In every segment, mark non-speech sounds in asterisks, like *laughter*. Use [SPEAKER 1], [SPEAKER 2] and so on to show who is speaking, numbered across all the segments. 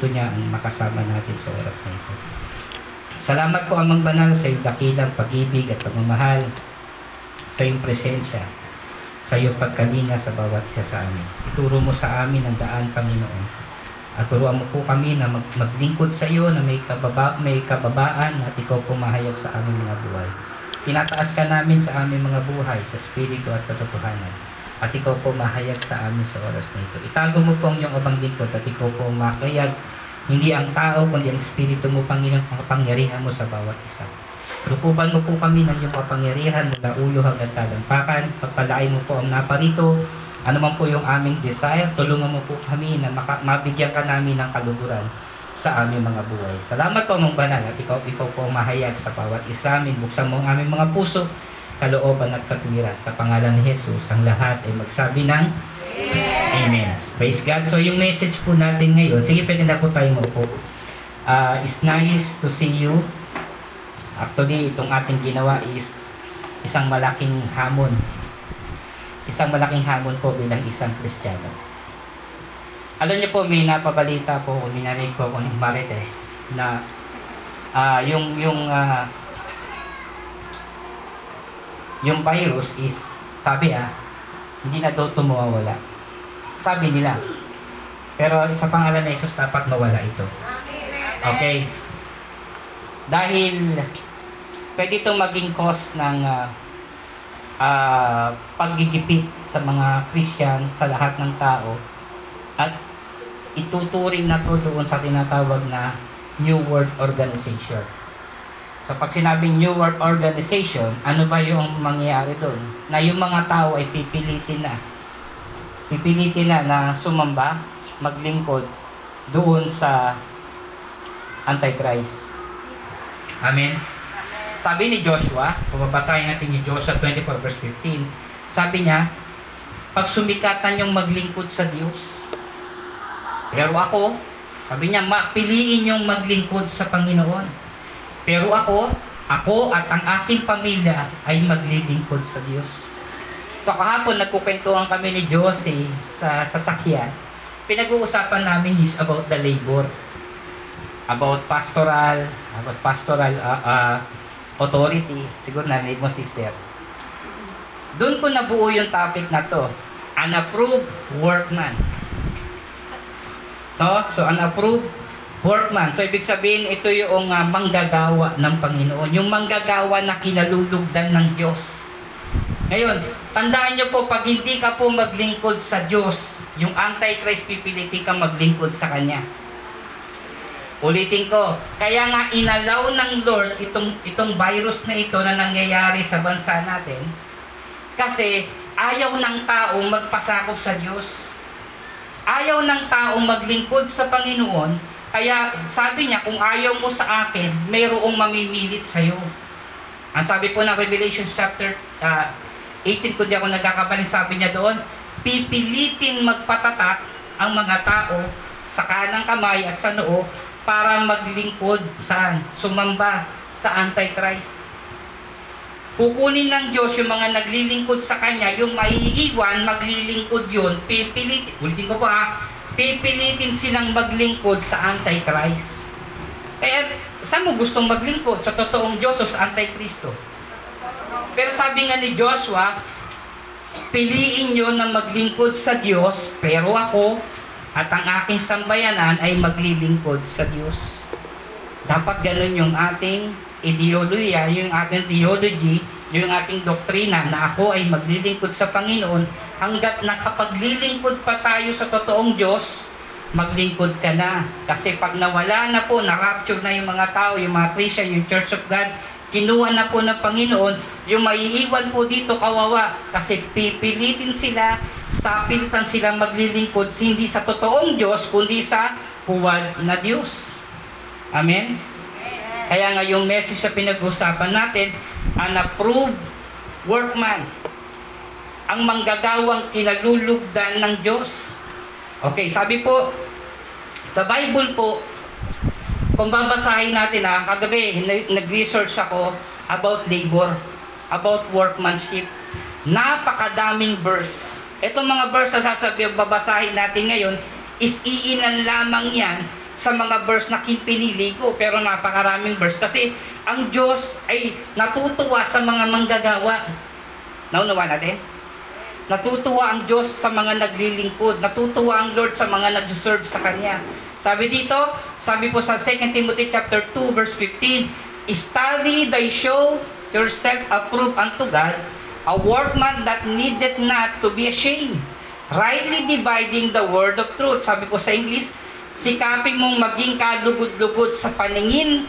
[SPEAKER 1] Espiritu niya ang makasama natin sa oras na ito. Salamat po amang banal sa iyong dakilang pag-ibig at pagmamahal sa iyong presensya, sa iyong pagkalinga sa bawat isa sa amin. Ituro mo sa amin ang daan, Panginoon. At turuan mo po kami na mag- maglingkod sa iyo na may, kababa, may kababaan at ikaw pumahayag sa aming mga buhay. Tinataas ka namin sa aming mga buhay sa Espiritu at katotohanan. At ikaw po mahayag sa amin sa oras na ito. Itago mo po ang iyong abang lingkod at ikaw po makayag hindi ang tao, kundi ang Espiritu mo, Panginoon, ang kapangyarihan mo sa bawat isa. Lukuban mo po kami ng iyong kapangyarihan mula ulo hanggang talampakan. Pagpalain mo po ang naparito. Ano man po yung aming desire, tulungan mo po kami na maka- mabigyan ka namin ng kaluguran sa aming mga buhay. Salamat po mong banal at ikaw, ikaw po mahayag sa bawat isa amin. Buksan mo ang aming mga puso, kalooban at katwiran. Sa pangalan ni Jesus, ang lahat ay magsabi ng Amen. Praise God. So yung message po natin ngayon, sige pwede na po tayo maupo. Uh, it's nice to see you. Actually, itong ating ginawa is isang malaking hamon. Isang malaking hamon po bilang isang Kristiyano. Alam niyo po, may napabalita po, may narinig po ako ng Marites na ah yung yung ah, yung virus is sabi ah hindi na daw ito mawawala. Sabi nila. Pero sa pangalan ng Jesus dapat mawala ito. Okay. Dahil pwede itong maging cause ng ah, ah, paggigipit sa mga Christian, sa lahat ng tao. At ituturing na po doon sa tinatawag na New World Organization. So pag sinabing New World Organization, ano ba yung mangyayari doon? Na yung mga tao ay pipilitin na. Pipilitin na na sumamba, maglingkod doon sa Antichrist. Amen. Sabi ni Joshua, pumabasahin natin yung Joshua 24 verse 15, sabi niya, pag sumikatan yung maglingkod sa Diyos, pero ako, sabi niya, mapiliin yung maglingkod sa Panginoon. Pero ako, ako at ang aking pamilya ay maglilingkod sa Diyos. So kahapon nagkukwentuhan kami ni Josie sa sasakyan. Pinag-uusapan namin is about the labor. About pastoral, about pastoral uh, uh, authority. Siguro narinig mo sister. Doon ko nabuo yung topic na to. An approved workman. No? So, an approved workman. So, ibig sabihin, ito yung uh, manggagawa ng Panginoon. Yung manggagawa na kinalulugdan ng Diyos. Ngayon, tandaan nyo po, pag hindi ka po maglingkod sa Diyos, yung Antichrist pipilitin ka maglingkod sa Kanya. Ulitin ko, kaya nga inalaw ng Lord itong, itong virus na ito na nangyayari sa bansa natin kasi ayaw ng tao magpasakop sa Diyos. Ayaw ng tao maglingkod sa Panginoon, kaya sabi niya, kung ayaw mo sa akin, mayroong mamimilit sa iyo. Ang sabi po ng Revelation chapter uh, 18, kung di ako nagkakabalin, sabi niya doon, pipilitin magpatatak ang mga tao sa kanang kamay at sa noo para maglingkod saan? Sumamba sa Antichrist. Kukunin ng Diyos yung mga naglilingkod sa Kanya, yung maiiwan, maglilingkod yun, pipilitin, ulitin ko pa ha, pipilitin silang maglingkod sa Antichrist. Kaya, saan mo gustong maglingkod? Sa totoong Diyos o sa Antichristo? Pero sabi nga ni Joshua, piliin nyo na maglingkod sa Diyos, pero ako at ang aking sambayanan ay maglilingkod sa Diyos. Dapat ganun yung ating ideolohiya, yung ating theology, yung ating doktrina na ako ay maglilingkod sa Panginoon hanggat nakapaglilingkod pa tayo sa totoong Diyos, maglingkod ka na. Kasi pag nawala na po, na-rapture na yung mga tao, yung mga Christian, yung Church of God, kinuha na po ng Panginoon, yung maiiwan po dito kawawa kasi pipilitin sila, sapilitan sila maglilingkod hindi sa totoong Diyos, kundi sa huwad na Diyos. Amen? Kaya nga yung message sa pinag-usapan natin, an approved workman. Ang manggagawang kinalulugdan ng Diyos. Okay, sabi po, sa Bible po, kung babasahin natin ha, kagabi nag-research ako about labor, about workmanship. Napakadaming verse. Itong mga verse na sasabi, babasahin natin ngayon, is iilan lamang yan sa mga verse na pinili ko, pero napakaraming verse kasi ang Diyos ay natutuwa sa mga manggagawa. Naunawa natin? Natutuwa ang Diyos sa mga naglilingkod. Natutuwa ang Lord sa mga nag-serve sa Kanya. Sabi dito, sabi po sa 2 Timothy chapter 2 verse 15, Study thy show yourself approved unto God, a workman that needeth not to be ashamed, rightly dividing the word of truth. Sabi po sa English, sikapin mong maging kalugod-lugod sa paningin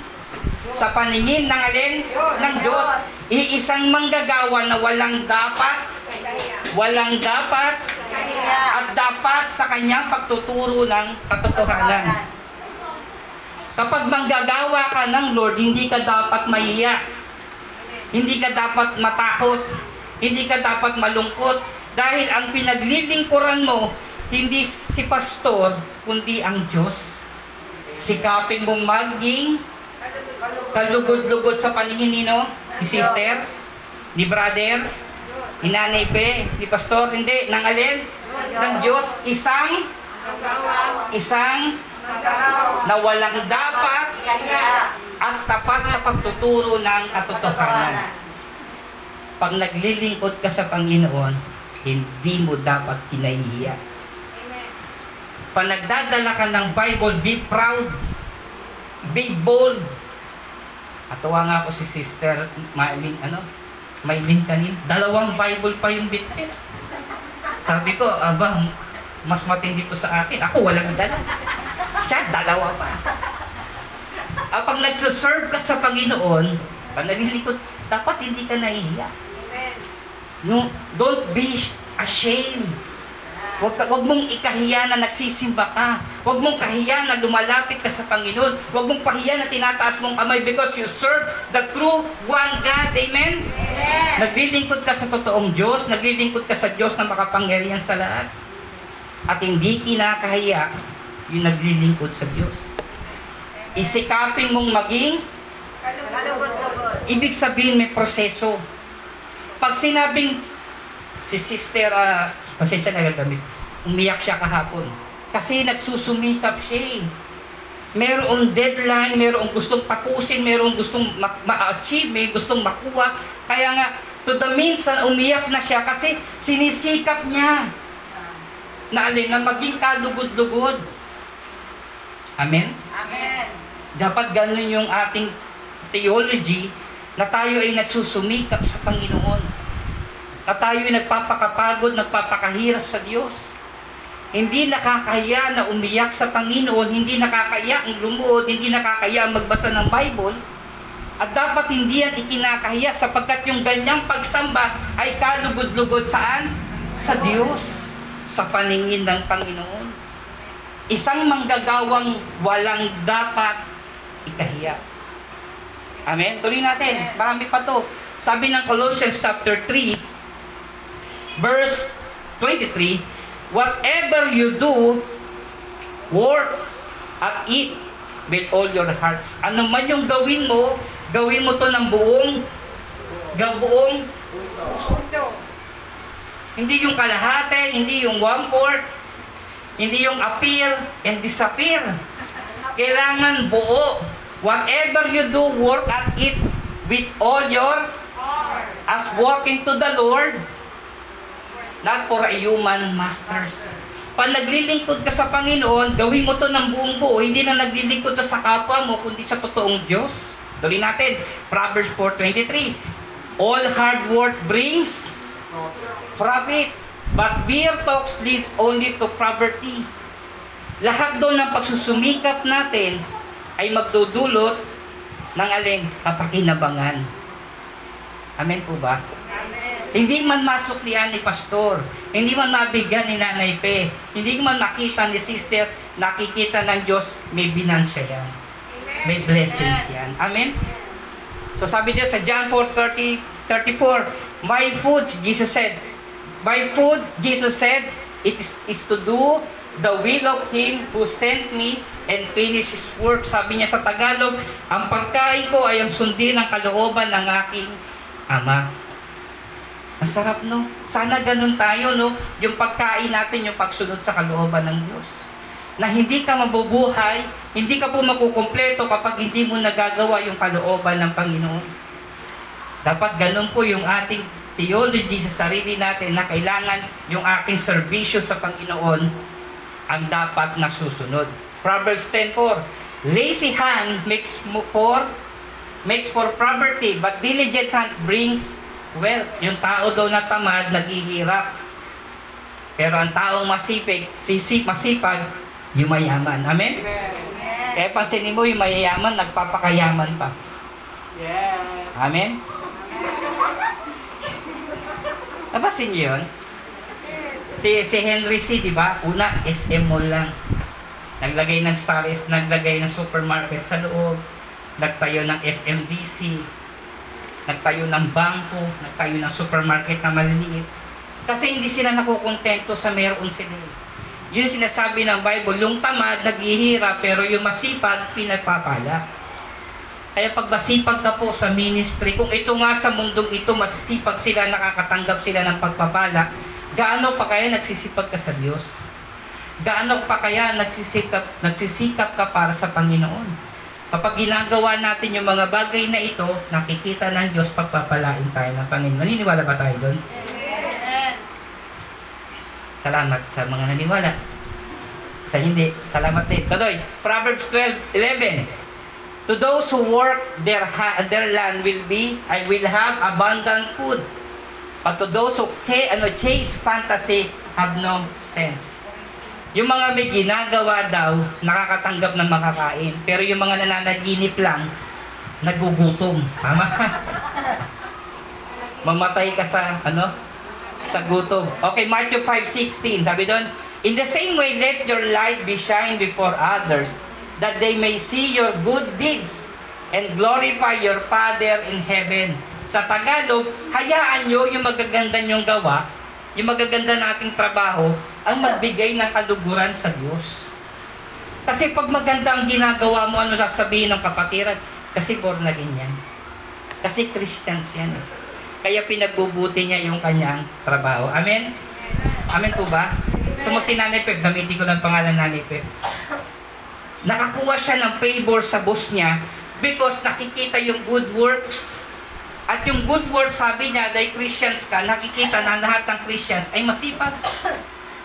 [SPEAKER 1] sa paningin ng alin? Ng Diyos. Iisang manggagawa na walang dapat, walang dapat, at dapat sa kanyang pagtuturo ng katotohanan. Kapag manggagawa ka ng Lord, hindi ka dapat mahiya. Hindi ka dapat matakot. Hindi ka dapat malungkot. Dahil ang pinaglilingkuran mo, hindi si pastor, kundi ang Diyos. Sikapin mong maging kalugod-lugod sa paningin nino, ni sister, ni brother, ni nanay pe, ni pastor, hindi, ng alin? Ng Diyos, isang, isang? Na walang dapat at tapat sa pagtuturo ng katotohanan. Pag naglilingkod ka sa Panginoon, hindi mo dapat kinahihiya. Pag nagdadala ka ng Bible, be proud. Be bold. Atawa nga ako si Sister Maylin, ano? Maylin kanin. Dalawang Bible pa yung bit. Sabi ko, aba, mas matindi to sa akin. Ako walang dala. Siya, dalawa pa. Ah, pag nagsuserve ka sa Panginoon, pag naglilingkod, dapat hindi ka nahihiya. No, don't be ashamed. Huwag, huwag mong ikahiya na nagsisimba ka. Huwag mong kahiya na lumalapit ka sa Panginoon. Huwag mong pahiya na tinataas mong kamay because you serve the true one God. Amen? Naglilingkod ka sa totoong Diyos. Naglilingkod ka sa Diyos na makapangyarihan sa lahat. At hindi kinakahiya yung naglilingkod sa Diyos. Isikapin mong maging, ibig sabihin may proseso. Pag sinabing si Sister, uh, pasensya na gagamit, umiyak siya kahapon. Kasi nagsusumikap siya eh. Merong deadline, merong gustong tapusin, merong gustong ma- ma-achieve, may gustong makuha. Kaya nga, to the minsan, umiyak na siya kasi sinisikap niya na alin, na maging kalugod-lugod. Amen? Dapat ganun yung ating theology na tayo ay nagsusumikap sa Panginoon. Na tayo ay nagpapakapagod, nagpapakahirap sa Diyos. Hindi nakakaya na umiyak sa Panginoon, hindi nakakaya ang lumuod, hindi nakakaya ang magbasa ng Bible. At dapat hindi yan ikinakahiya sapagkat yung ganyang pagsamba ay kalugod-lugod saan? Sa Diyos, sa paningin ng Panginoon. Isang manggagawang walang dapat ikahiya. Amen? Tuloy natin. Marami pa to. Sabi ng Colossians chapter 3, verse 23, Whatever you do, work at eat with all your hearts. Ano man yung gawin mo, gawin mo to ng buong, buong hindi yung kalahati, hindi yung one-fourth, hindi yung appear and disappear. Kailangan buo. Whatever you do, work at it with all your as working to the Lord, not for a human masters. Pag naglilingkod ka sa Panginoon, gawin mo to ng buong buo. Hindi na naglilingkod ka sa kapwa mo, kundi sa totoong Diyos. Tuloy natin, Proverbs 4.23 All hard work brings profit, but beer talks leads only to poverty. Lahat doon ng pagsusumikap natin ay magdudulot ng alin? Kapakinabangan. Amen po ba? Hindi man masuklian ni pastor, hindi man mabigyan ni nanay pe, hindi man makita ni sister, nakikita ng Diyos, may binansya yan. May blessings yan. Amen? So sabi niya sa John 4:30 34, My food, Jesus said, My food, Jesus said, it is, is to do the will of Him who sent me and finish His work. Sabi niya sa Tagalog, ang pagkain ko ay ang sundin ng kalooban ng aking Ama. Masarap, no? Sana ganun tayo, no? Yung pagkain natin, yung pagsunod sa kalooban ng Diyos. na hindi ka mabubuhay, hindi ka po makukumpleto kapag hindi mo nagagawa yung kalooban ng Panginoon. Dapat ganun po yung ating theology sa sarili natin na kailangan yung aking serbisyo sa Panginoon ang dapat na susunod. Proverbs 10.4 Lazy hand makes for makes for poverty, but diligent hand brings wealth. Yung tao daw na tamad, naghihirap. Pero ang taong masipag, sisip, masipag, yung mayaman. Amen? Kaya pansinin mo, yung mayayaman, nagpapakayaman pa.
[SPEAKER 2] Yes.
[SPEAKER 1] Amen? Nabasin niyo yun? Si, si Henry C, di ba? Una, SM Mall lang. Naglagay ng Starlist, naglagay ng supermarket sa loob. Nagtayo ng SMDC. Nagtayo ng bangko. Nagtayo ng supermarket na maliliit. Kasi hindi sila nakukontento sa meron sila. Yun sinasabi ng Bible, yung tamad, naghihirap, pero yung masipag, pinagpapala. Kaya pag masipag ka po sa ministry, kung ito nga sa mundong ito, masisipag sila, nakakatanggap sila ng pagpapala, gaano pa kaya nagsisipag ka sa Diyos? Gaano pa kaya nagsisikap, nagsisikap ka para sa Panginoon? Kapag ginagawa natin yung mga bagay na ito, nakikita ng Diyos, pagpapalain tayo ng Panginoon. Naniniwala ba tayo doon? Salamat sa mga naniwala. Sa hindi, salamat din. Tuloy, Proverbs 12:11. To those who work their ha- their land will be I will have abundant food. But to those who ch- ano, chase fantasy have no sense. Yung mga may ginagawa daw, nakakatanggap ng makakain. Pero yung mga nananaginip lang, nagugutom. Tama? *laughs* Mamatay ka sa, ano? Sa gutom. Okay, Matthew 5.16. Sabi doon, In the same way, let your light be shine before others, that they may see your good deeds and glorify your Father in heaven. Sa Tagalog, hayaan nyo yung magaganda nyong gawa, yung magaganda nating trabaho, ang magbigay ng kaluguran sa Diyos. Kasi pag maganda ang ginagawa mo, ano sasabihin ng kapatiran? Kasi born again yan. Kasi Christians yan. eh. Kaya pinagbubuti niya yung kanyang trabaho. Amen? Amen po ba? So mo si Nanay Pep, gamitin ko ng pangalan Nanay Pep. Nakakuha siya ng favor sa boss niya because nakikita yung good works. At yung good works, sabi niya, dahil Christians ka, nakikita na lahat ng Christians ay masipag.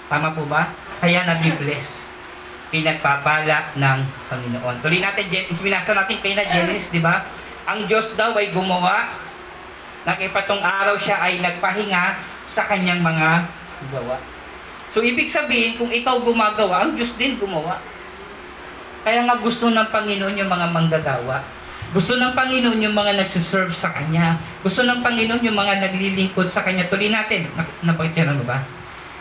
[SPEAKER 1] Tama po ba? Kaya nabibless. Pinagpapala ng Panginoon. Tuloy natin, Genesis, binasa natin kayo na Genesis, di ba? Ang Diyos daw ay gumawa. Nakipatong araw siya ay nagpahinga sa kanyang mga gawa. So, ibig sabihin, kung ikaw gumagawa, ang Diyos din gumawa. Kaya nga gusto ng Panginoon yung mga manggagawa. Gusto ng Panginoon yung mga nagsiserve sa Kanya. Gusto ng Panginoon yung mga naglilingkod sa Kanya. Tuloy natin. Napakita ano ba?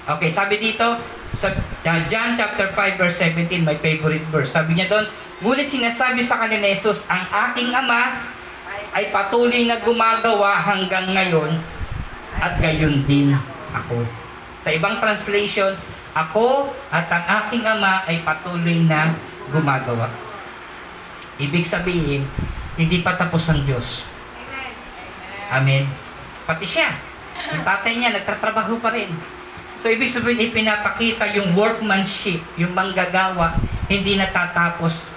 [SPEAKER 1] Okay, sabi dito, sa uh, John chapter 5 verse 17, my favorite verse. Sabi niya doon, Ngunit sinasabi sa kanila ni Jesus, ang aking Ama ay patuloy na gumagawa hanggang ngayon at gayon din ako. Sa ibang translation, ako at ang aking ama ay patuloy na gumagawa. Ibig sabihin, hindi pa tapos ang Diyos. Amen. Pati siya. Yung tatay niya, nagtatrabaho pa rin. So, ibig sabihin, ipinapakita yung workmanship, yung manggagawa, hindi natatapos.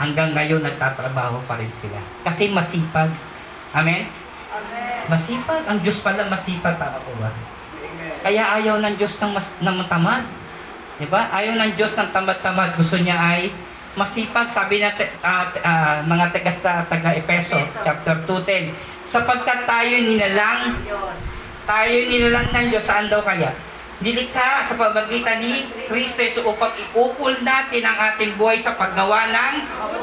[SPEAKER 1] Hanggang ngayon, nagtatrabaho pa rin sila. Kasi masipag. Amen? Masipag. Ang Diyos pala masipag. Tama po ba? Kaya ayaw ng Diyos ng, mas, ng tamad. Diba? Ayaw ng Diyos ng tamad-tamad. Gusto niya ay masipag. Sabi na uh, uh, mga tagas taga Epeso, chapter 2.10. Sapagkat tayo nilalang,
[SPEAKER 2] Diyos.
[SPEAKER 1] Tayo nilalang ng Diyos. Saan daw kaya? Nilikha sa pamagitan ni Kristo Jesus upang iukol natin ang ating buhay sa paggawa ng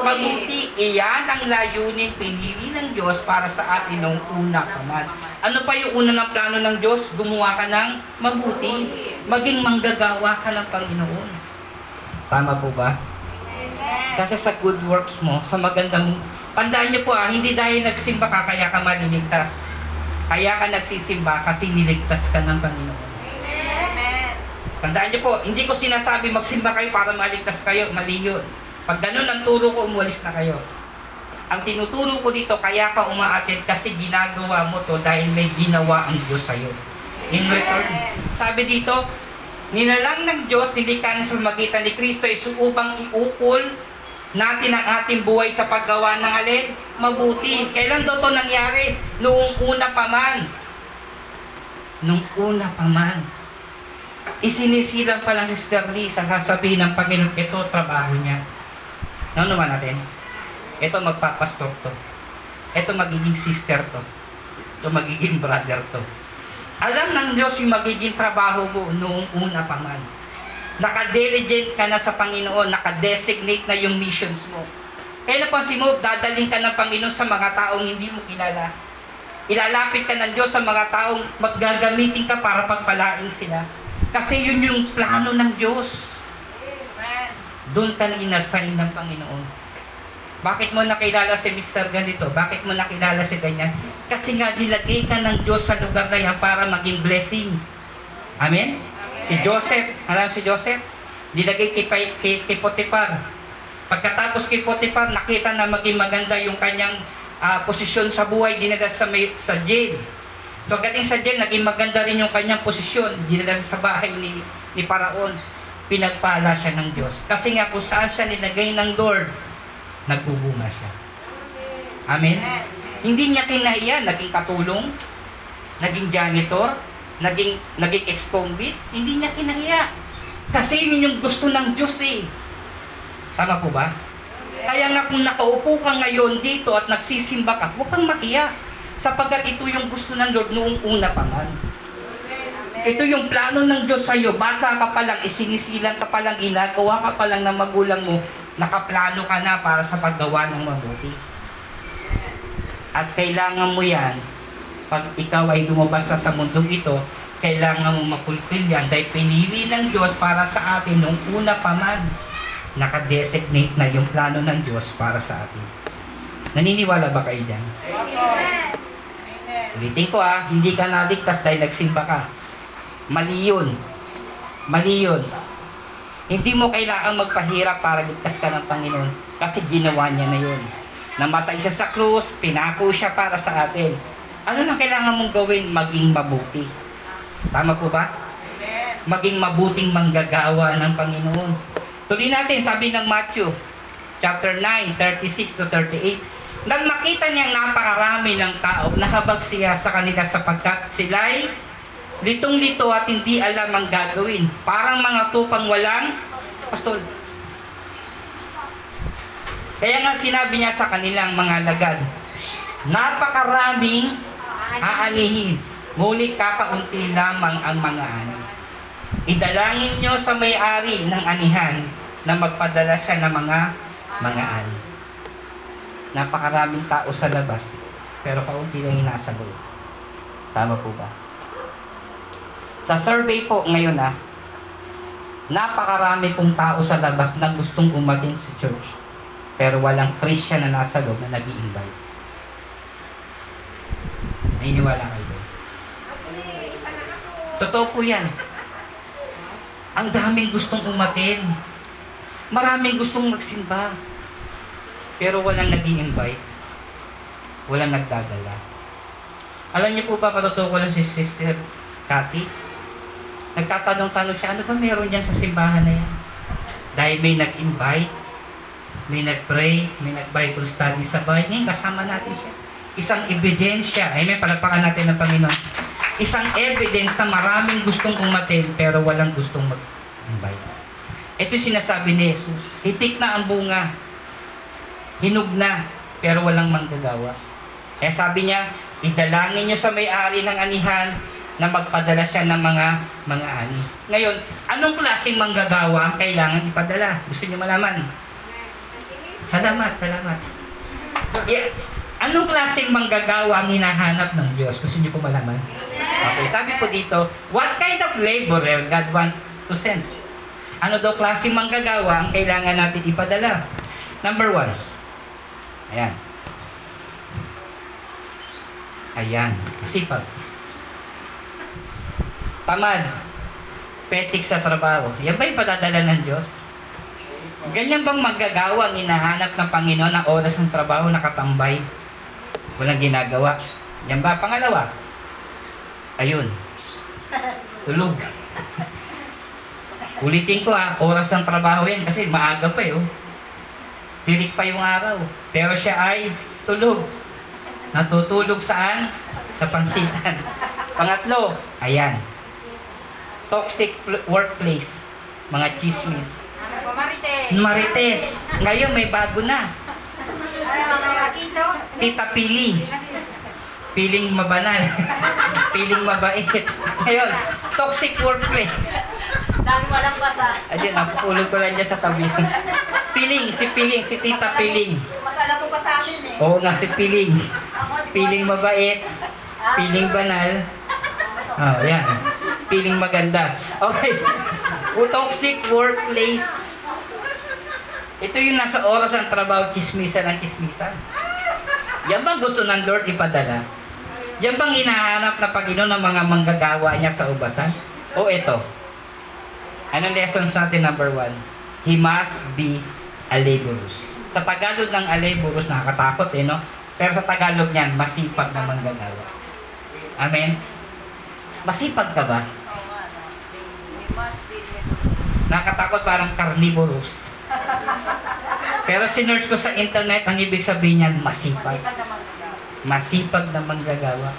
[SPEAKER 1] mabuti. Iyan ang layunin pinili ng Diyos para sa atin nung una pa man. Ano pa yung una ng plano ng Diyos? Gumawa ka ng mabuti. Maging manggagawa ka ng Panginoon. Tama po ba? Kasi sa good works mo, sa magandang... Tandaan niyo po ah, hindi dahil nagsimba ka kaya ka maliligtas. Kaya ka nagsisimba kasi niligtas ka ng Panginoon.
[SPEAKER 2] Amen.
[SPEAKER 1] Tandaan niyo po, hindi ko sinasabi magsimba kayo para maligtas kayo, mali yun. Pag ganun ang turo ko, umuwalis na kayo. Ang tinuturo ko dito, kaya ka umaattend kasi ginagawa mo to dahil may ginawa ang Diyos sa'yo. In return, sabi dito, Nilalang ng Diyos, hindi ka sa pamagitan ni Kristo, is upang iukol natin ang ating buhay sa paggawa ng alin? Mabuti. Kailan daw ito nangyari? Noong una pa man. Noong una pa man. Isinisilang pa lang si Sister Lisa, sasabihin ng Panginoon, ito trabaho niya. Ano naman natin? Ito magpapastor to. Ito magiging sister to. Ito magiging brother to. Alam ng Diyos yung magiging trabaho mo noong una pa man. Nakadelegate ka na sa Panginoon, nakadesignate na yung missions mo. Kaya napansin mo, dadaling ka ng Panginoon sa mga taong hindi mo kilala. Ilalapit ka ng Diyos sa mga taong maggagamitin ka para pagpalain sila. Kasi yun yung plano ng Diyos.
[SPEAKER 2] Amen.
[SPEAKER 1] Doon ka na inassign ng Panginoon. Bakit mo nakilala si Mr. ganito? Bakit mo nakilala si ganyan? Kasi nga nilagay ka ng Diyos sa lugar na yan para maging blessing. Amen? Si Joseph, alam si Joseph? Nilagay kay Potiphar. Pagkatapos kay Potiphar, nakita na maging maganda yung kanyang ah, posisyon sa buhay, dinala sa, may, sa jail. So, pagdating sa jail, naging maganda rin yung kanyang posisyon. Dinala sa bahay ni, ni Paraon. Pinagpala siya ng Diyos. Kasi nga kung saan siya nilagay ng Lord, nagbubunga siya. Amen? Hindi niya kinahiya, naging katulong, naging janitor, naging, naging ex-convict, hindi niya kinahiya. Kasi yun yung gusto ng Diyos eh. Tama po ba? Kaya nga kung nakaupo ka ngayon dito at nagsisimba ka, huwag kang makiya. Sapagkat ito yung gusto ng Lord noong una pa man. Ito yung plano ng Diyos sa'yo. Bata ka pa lang, isinisilang ka pa lang, ginagawa ka pa lang ng magulang mo, nakaplano ka na para sa paggawa ng mabuti. At kailangan mo yan, pag ikaw ay lumabas sa mundong ito, kailangan mo makulkil yan dahil pinili ng Diyos para sa atin nung una pa man. Nakadesignate na yung plano ng Diyos para sa atin. Naniniwala ba kayo dyan?
[SPEAKER 2] Amen.
[SPEAKER 1] Ulitin ko ah, hindi ka naligtas dahil nagsimba ka. Mali yun. Mali yun. Hindi mo kailangang magpahirap para ligtas ka ng Panginoon kasi ginawa niya na yun. Namatay siya sa krus, pinako siya para sa atin. Ano na kailangan mong gawin? Maging mabuti. Tama po ba? Maging mabuting manggagawa ng Panginoon. Tuloy natin, sabi ng Matthew, chapter 9, 36 to 38. Nang makita niyang napakarami ng tao, nahabag siya sa kanila sapagkat sila'y litong-lito at hindi alam ang gagawin. Parang mga tupang walang pastol. Kaya nga sinabi niya sa kanilang mga lagad, napakaraming aanihin, ngunit kakaunti lamang ang mga ani. Idalangin niyo sa may-ari ng anihan na magpadala siya ng mga mga ani. Napakaraming tao sa labas, pero kaunti lang yung nasa. Tama po ba? Sa survey po ngayon ah, napakarami pong tao sa labas na gustong umatin sa church. Pero walang Christian na nasa loob na nag invite Naniniwala kayo doon? Totoo po yan. Ang daming gustong umatin. Maraming gustong magsimba. Pero walang nag invite Walang nagdadala. Alam niyo po ba, patotoo ko lang si Sister Cathy? Nagtatanong-tanong siya, ano ba meron dyan sa simbahan na yan? Dahil may nag-invite, may nag-pray, may nag-Bible study sa bahay. Ngayon, kasama natin siya. Isang ebidensya. Amen, palagpakan natin ng Panginoon. Isang evidence na maraming gustong umatin pero walang gustong mag-invite. Ito yung sinasabi ni Jesus. Hitik na ang bunga. Hinog na, pero walang manggagawa. Kaya sabi niya, idalangin niyo sa may-ari ng anihan na magpadala siya ng mga mga ani. Ngayon, anong klaseng manggagawa ang kailangan ipadala? Gusto niyo malaman? Salamat, salamat. Yeah. Anong klaseng manggagawa ang hinahanap ng Diyos? Gusto niyo po malaman? Okay, sabi po dito, what kind of laborer God wants to send? Ano daw klaseng manggagawa ang kailangan natin ipadala? Number one. Ayan. Ayan. Masipag. Tamad. Petik sa trabaho. Yan ba yung padadala ng Diyos? Ganyan bang manggagawa ang hinahanap ng Panginoon ng oras ng trabaho nakatambay? Walang ginagawa. Yan ba? Pangalawa. Ayun. Tulog. Ulitin ko ha, oras ng trabaho yan kasi maaga pa eh. Oh. Tirik pa yung araw. Pero siya ay tulog. Natutulog saan? Sa pansitan. Pangatlo, ayan. Toxic pl- workplace. Mga chismis.
[SPEAKER 2] Marites?
[SPEAKER 1] Marites. Ngayon may bago na. Tita Pili. Piling mabanal. *laughs* Piling mabait. Ngayon, toxic workplace.
[SPEAKER 2] Dami walang basa.
[SPEAKER 1] Ayun, napupulog ko lang dyan sa tabi. Piling, si Piling, si Tita Piling.
[SPEAKER 2] Masala po pa sa amin eh.
[SPEAKER 1] Oo nga, si Piling. Piling mabait, piling banal. Oh, yan. Piling maganda. Okay. O toxic workplace. Ito yung nasa oras ng trabaho, chismisan ang chismisan. Yan bang gusto ng Lord ipadala? Yan bang hinahanap na Panginoon ng mga manggagawa niya sa ubasan? O ito? Anong lessons natin number one? He must be a laborous. Sa Tagalog ng a laborous, nakakatakot eh, no? Pero sa Tagalog niyan, masipag na manggagawa. Amen? Masipag ka ba?
[SPEAKER 2] We must be
[SPEAKER 1] Nakatakot parang carnivorous. *laughs* Pero sinerch ko sa internet, ang ibig sabihin niyan, masipag.
[SPEAKER 2] Masipag
[SPEAKER 1] na manggagawa.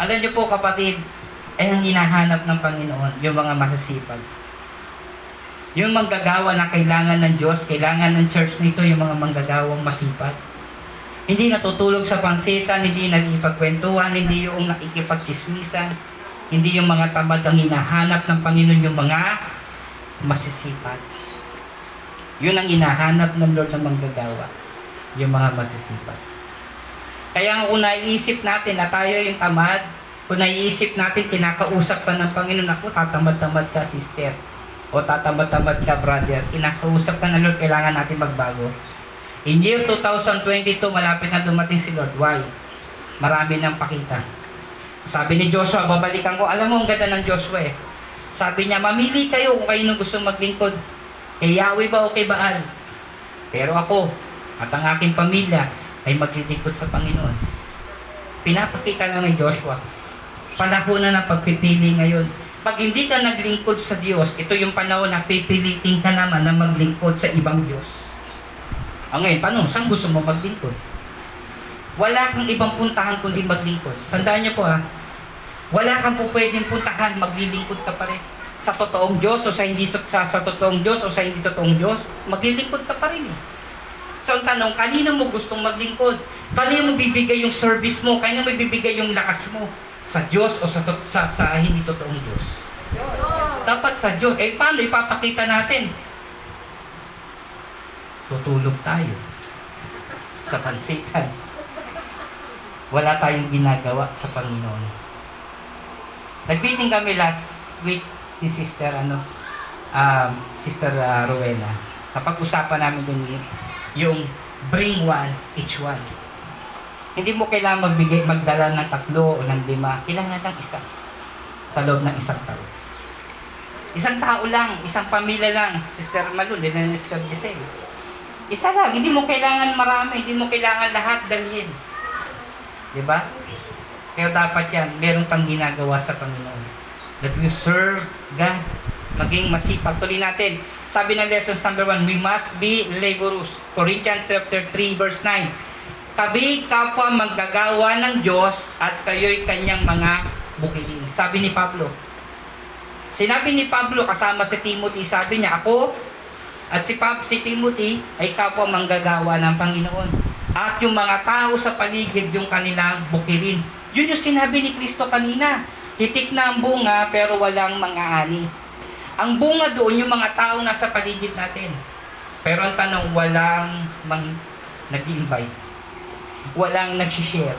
[SPEAKER 1] Alam niyo po kapatid, ay ang hinahanap ng Panginoon, yung mga masasipag. Yung manggagawa na kailangan ng Diyos, kailangan ng church nito, yung mga manggagawang masipag. Hindi natutulog sa pansitan, hindi nagipagkwentuhan, hindi yung nakikipagchismisan, hindi yung mga tamad ang hinahanap ng Panginoon, yung mga masisipag. Yun ang hinahanap ng Lord ng manggagawa, yung mga masisipag. Kaya kung naiisip natin na tayo yung tamad, kung naiisip natin kinakausap ka ng Panginoon, ako tatamad-tamad ka sister, o tatamad-tamad ka brother, kinakausap ka ng Lord, kailangan natin magbago. In year 2022, malapit na dumating si Lord. Why? Marami nang pakita. Sabi ni Joshua, babalikan ko, alam mo ang ganda ng Joshua eh. Sabi niya, mamili kayo kung kayo gusto maglingkod. Kay Yahweh ba o kay Baal? Pero ako, at ang aking pamilya, ay maglilingkod sa Panginoon. Pinapakita na ni Joshua, panahon na ng pagpipili ngayon. Pag hindi ka naglingkod sa Diyos, ito yung panahon na pipilitin ka naman na maglingkod sa ibang Diyos. Ang ngayon, tanong, saan gusto mo maglingkod? Wala kang ibang puntahan kundi maglingkod. Tandaan niyo po ha, wala kang po pwedeng puntahan, maglilingkod ka pa rin. Sa totoong Diyos o sa hindi sa, sa, totoong Diyos o sa hindi totoong Diyos, maglilingkod ka pa rin eh. So ang tanong, kanino mo gustong maglingkod? Kanino mo bibigay yung service mo? Kanino mo bibigay yung lakas mo? Sa Diyos o sa, to- sa, sa hindi totoong Diyos? Dapat sa Diyos. Eh paano ipapakita natin? Tutulog tayo sa pansitan. Wala tayong ginagawa sa Panginoon. Nag-meeting kami last week ni Sister ano, um, Sister uh, Rowena. Napag-usapan namin dun yung bring one, each one. Hindi mo kailangan magbigay, magdala ng tatlo o ng lima. Kailangan lang isa sa loob ng isang tao. Isang tao lang, isang pamilya lang. Sister Malu, din na Sister Giselle. Isa lang, hindi mo kailangan marami, hindi mo kailangan lahat dalhin. Di ba? Pero dapat yan, meron pang ginagawa sa Panginoon. That we serve God. Maging masipag. Tuloy natin. Sabi ng lessons number one, we must be laborous. Corinthians chapter 3 verse 9. Kabi kapwa maggagawa ng Diyos at kayo'y kanyang mga bukilin. Sabi ni Pablo. Sinabi ni Pablo kasama si Timothy, sabi niya, ako at si, Pab, si Timothy ay kapwa manggagawa ng Panginoon. At yung mga tao sa paligid yung kanilang bukirin. Yun yung sinabi ni Kristo kanina. Hitik na ang bunga pero walang mga ani. Ang bunga doon yung mga tao nasa paligid natin. Pero ang tanong, walang mang nag-invite. Walang nag-share.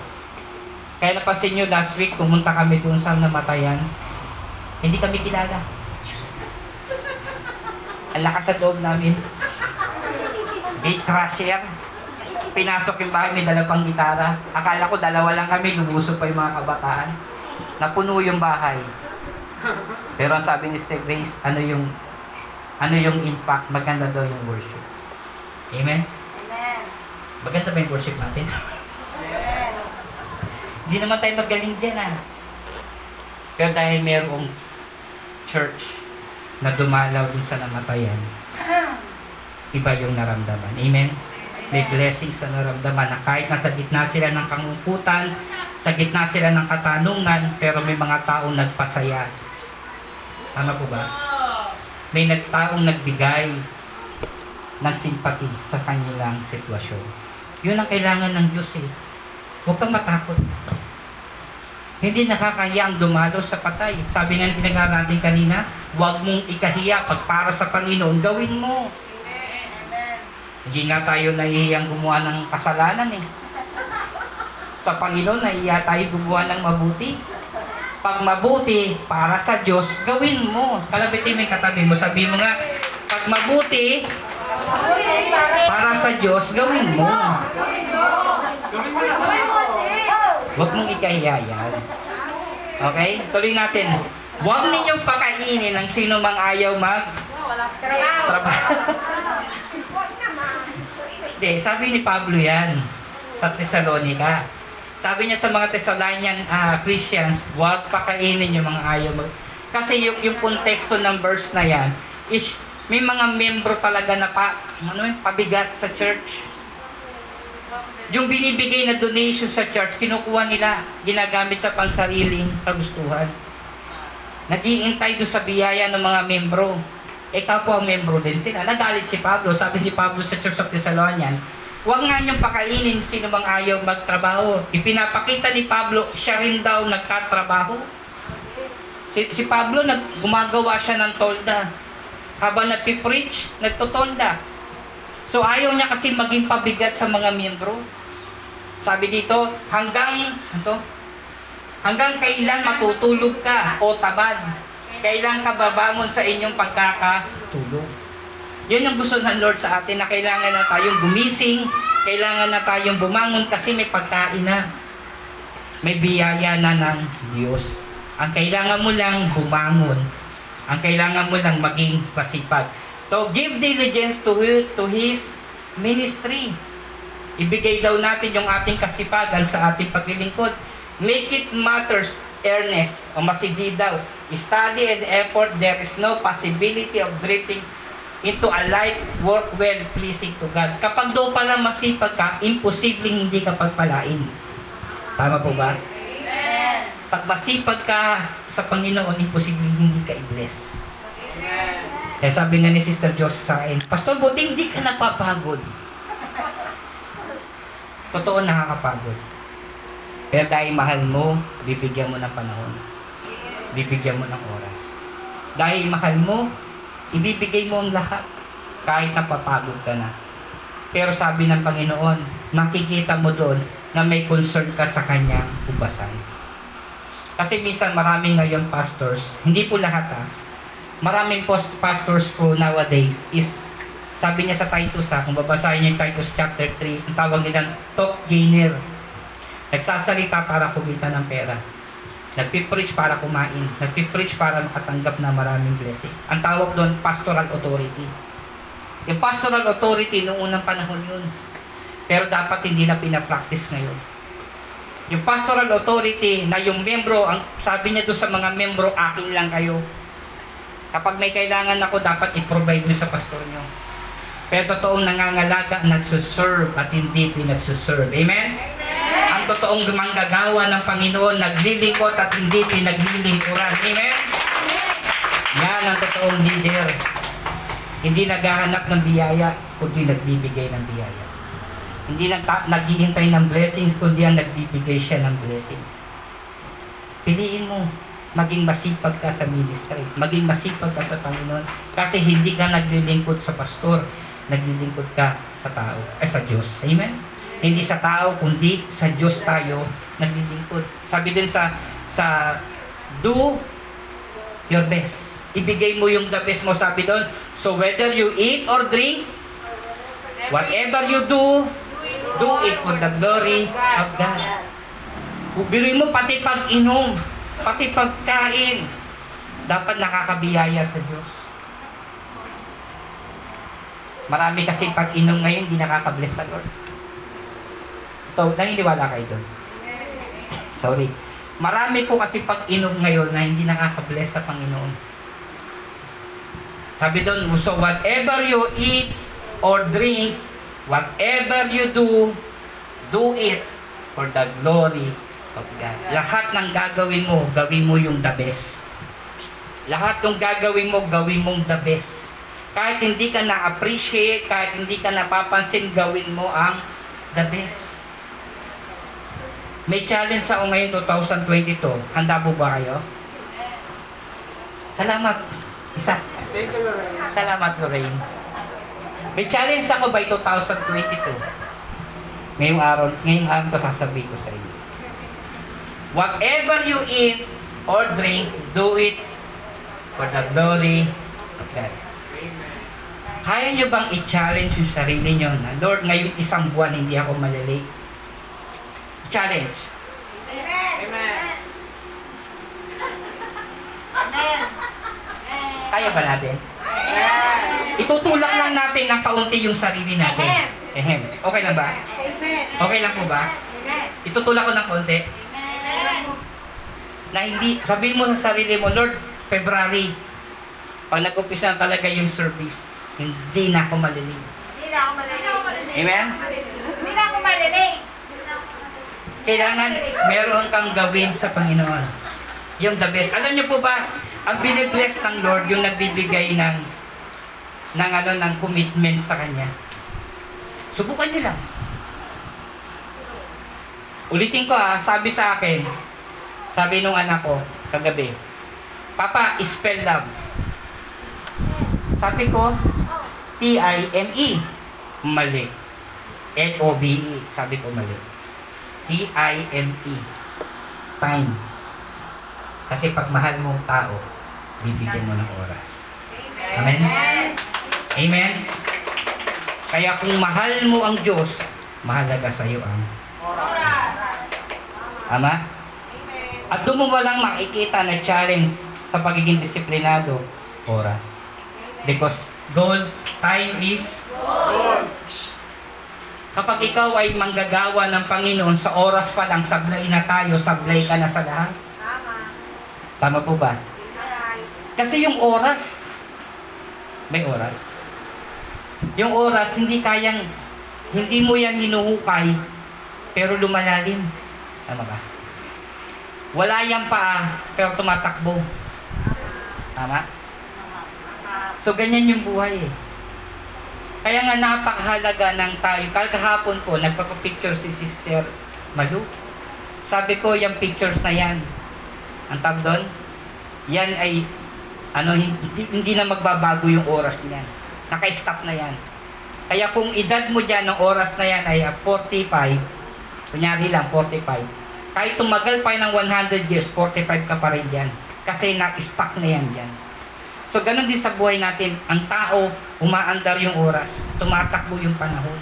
[SPEAKER 1] Kaya napansin nyo last week, pumunta kami doon sa namatayan. Hindi kami kilala. Ang lakas sa loob namin. Gate crasher. Pinasok yung bahay, may dala gitara. Akala ko dalawa lang kami, lumuso pa yung mga kabataan. Napuno yung bahay. Pero ang sabi ni Steve Grace, ano yung ano yung impact, maganda daw yung worship. Amen?
[SPEAKER 2] Amen.
[SPEAKER 1] Maganda ba yung worship natin?
[SPEAKER 2] Amen.
[SPEAKER 1] Hindi naman tayo magaling dyan ah. Pero dahil mayroong church, na dumalaw dun sa namatayan, iba yung naramdaman. Amen? May blessing sa naramdaman na kahit nasa gitna sila ng kangungkutan, sa gitna sila ng katanungan, pero may mga taong nagpasaya. Tama po ba? May nagtaong nagbigay ng simpati sa kanilang sitwasyon. Yun ang kailangan ng Diyos eh. Huwag kang matakot. Hindi nakakahiya ang dumalo sa patay. Sabi nga ng pinag natin kanina, huwag mong ikahiya pag para sa Panginoon, gawin mo. Hindi nga tayo nahihiyang gumawa ng kasalanan eh. Sa Panginoon, nahihiya tayo gumawa ng mabuti. Pag mabuti, para sa Diyos, gawin mo. Kalabitin mo yung katabi mo. Sabi mo nga, pag mabuti, para sa Diyos, gawin mo. Huwag mong ikahiya yan. Okay? Tuloy natin. Huwag ninyong pakainin ang sino mang ayaw mag trabaho. *laughs* Hindi, sabi ni Pablo yan sa Thessalonica. Sabi niya sa mga Thessalonian ah, Christians, huwag pakainin yung mga ayaw mag... Kasi yung, yung konteksto ng verse na yan is may mga membro talaga na pa, ano yun, pabigat sa church. Yung binibigay na donation sa church, kinukuha nila, ginagamit sa pansariling kagustuhan. Nagiintay doon sa biyaya ng mga membro. Eh kapwa membro din sila. Nagalit si Pablo. Sabi ni Pablo sa Church of Thessalonian, Huwag nga niyong pakainin sino mang ayaw magtrabaho. Ipinapakita ni Pablo, siya rin daw nagkatrabaho. Si, si Pablo, nag, gumagawa siya ng tolda. Habang nagpipreach, nagtotolda. So ayaw niya kasi maging pabigat sa mga miyembro. Sabi dito, hanggang, ito, hanggang kailan matutulog ka o tabad? Kailan ka babangon sa inyong pagkakatulog? Yun yung gusto ng Lord sa atin na kailangan na tayong gumising, kailangan na tayong bumangon kasi may pagkain na. May biyaya na ng Diyos. Ang kailangan mo lang bumangon. Ang kailangan mo lang maging pasipag. To give diligence to, to His ministry. Ibigay daw natin yung ating kasipagan sa ating paglilingkod. Make it matters earnest o masigi daw. Study and effort, there is no possibility of drifting into a life work well pleasing to God. Kapag daw pala masipag ka, imposibleng hindi ka pagpalain. Tama po ba?
[SPEAKER 2] Amen.
[SPEAKER 1] Pag masipag ka sa Panginoon, imposibleng hindi ka i-bless. Kaya sabi nga ni Sister Joseph sa akin, Pastor, buti hindi ka napapagod. Totoo nakakapagod. Pero dahil mahal mo, bibigyan mo ng panahon. Bibigyan mo ng oras. Dahil mahal mo, ibibigay mo ang lahat. Kahit napapagod ka na. Pero sabi ng Panginoon, makikita mo doon na may concern ka sa kanyang ubasan. Kasi minsan maraming ngayon pastors, hindi po lahat ah, maraming post pastors po nowadays is sabi niya sa Titus ha, kung babasahin niyo yung Titus chapter 3, ang tawag nila top gainer. Nagsasalita para kumita ng pera. Nagpipreach para kumain. Nagpipreach para makatanggap ng maraming blessing. Ang tawag doon, pastoral authority. Yung pastoral authority noong unang panahon yun. Pero dapat hindi na pinapractice ngayon. Yung pastoral authority na yung membro, ang sabi niya doon sa mga membro, akin lang kayo. Kapag may kailangan ako, dapat i-provide niyo sa pastor niyo. Pero totoong nangangalaga, nagsuserve at hindi pinagsuserve. Amen? Ang totoong manggagawa ng Panginoon, naglilingkot at hindi pinaglilingkuran. Amen? Yan ang totoong leader. Hindi naghahanap ng biyaya, kundi nagbibigay ng biyaya. Hindi nagta- naghihintay ng blessings, kundi ang nagbibigay siya ng blessings. Piliin mo, maging masipag ka sa ministry, maging masipag ka sa Panginoon, kasi hindi ka naglilingkod sa pastor, naglilingkod ka sa tao, ay sa Diyos. Amen? Hindi sa tao, kundi sa Diyos tayo naglilingkod. Sabi din sa sa do your best. Ibigay mo yung the best mo, sabi doon. So whether you eat or drink, whatever you do, do it for the glory of God. Biruin mo pati pag-inom, pati pagkain, dapat nakakabiyaya sa Diyos. Marami kasi pag-inom ngayon, hindi nakakabless sa Lord. Ito, naniniwala kayo doon. Sorry. Marami po kasi pag-inom ngayon na hindi nakakabless sa Panginoon. Sabi doon, so whatever you eat or drink, whatever you do, do it for the glory of God. Lahat ng gagawin mo, gawin mo yung the best. Lahat ng gagawin mo, gawin mong the best. Kahit hindi ka na-appreciate, kahit hindi ka napapansin, gawin mo ang the best. May challenge ako ngayon 2022. Handa po ba kayo? Salamat. Isa.
[SPEAKER 3] Thank you, Lord.
[SPEAKER 1] Salamat, Lorraine. May challenge ako by 2022. Ngayong araw, ngayong araw to sasabihin ko sa inyo. Whatever you eat or drink, do it for the glory of God. Kaya nyo bang i-challenge yung sarili nyo na, Lord, ngayon isang buwan hindi ako malilate? Challenge.
[SPEAKER 3] Amen.
[SPEAKER 2] Amen.
[SPEAKER 1] Kaya ba natin?
[SPEAKER 3] Amen.
[SPEAKER 1] Itutulak lang natin ng kaunti yung sarili natin. Ehem. Okay lang ba?
[SPEAKER 2] Amen.
[SPEAKER 1] Okay lang po ba?
[SPEAKER 2] Amen.
[SPEAKER 1] Itutulak ko ng konti.
[SPEAKER 2] Amen.
[SPEAKER 1] Na hindi, sabihin mo sa sarili mo, Lord, February, pag nag-umpisa na talaga yung service, hindi na ako malilig.
[SPEAKER 2] Hindi na ako malilate.
[SPEAKER 1] Amen?
[SPEAKER 2] Hindi na ako malilate.
[SPEAKER 1] Kailangan meron kang gawin sa Panginoon. Yung the best. Alam niyo po ba, ang binibless ng Lord, yung nagbibigay ng ng ano ng commitment sa kanya. Subukan niyo lang. Ulitin ko ah, sabi sa akin, sabi nung anak ko kagabi, Papa, spell love. Sabi ko, T-I-M-E. Mali. L-O-V-E. Sabi ko mali. T-I-M-E. Time. Kasi pag mahal mo ang tao, bibigyan mo ng oras. Amen? Amen? Kaya kung mahal mo ang Diyos, mahalaga sa iyo ang Tama? At doon mo walang makikita na challenge sa pagiging disiplinado, oras. Because gold, time is Kapag ikaw ay manggagawa ng Panginoon, sa oras pa lang, sablay na tayo, sablay ka na sa lahat.
[SPEAKER 2] Tama.
[SPEAKER 1] Tama po ba? Kasi yung oras, may oras. Yung oras, hindi kayang, hindi mo yan hinuhukay, pero lumalalim. Tama ba? Wala yan paa, pero tumatakbo. Tama? So, ganyan yung buhay eh. Kaya nga napakahalaga ng tayo. Kagahapon po, nagpapapicture si Sister Malu. Sabi ko, yung pictures na yan, ang tag doon, yan ay, ano, hindi, hindi na magbabago yung oras niyan. Naka-stop na yan. Kaya kung edad mo dyan ng oras na yan ay ah, 45, kunyari lang, 45, kahit tumagal pa ng 100 years, 45 ka pa rin dyan. Kasi na-stuck na yan dyan. So, ganun din sa buhay natin. Ang tao, umaandar yung oras. Tumatakbo yung panahon.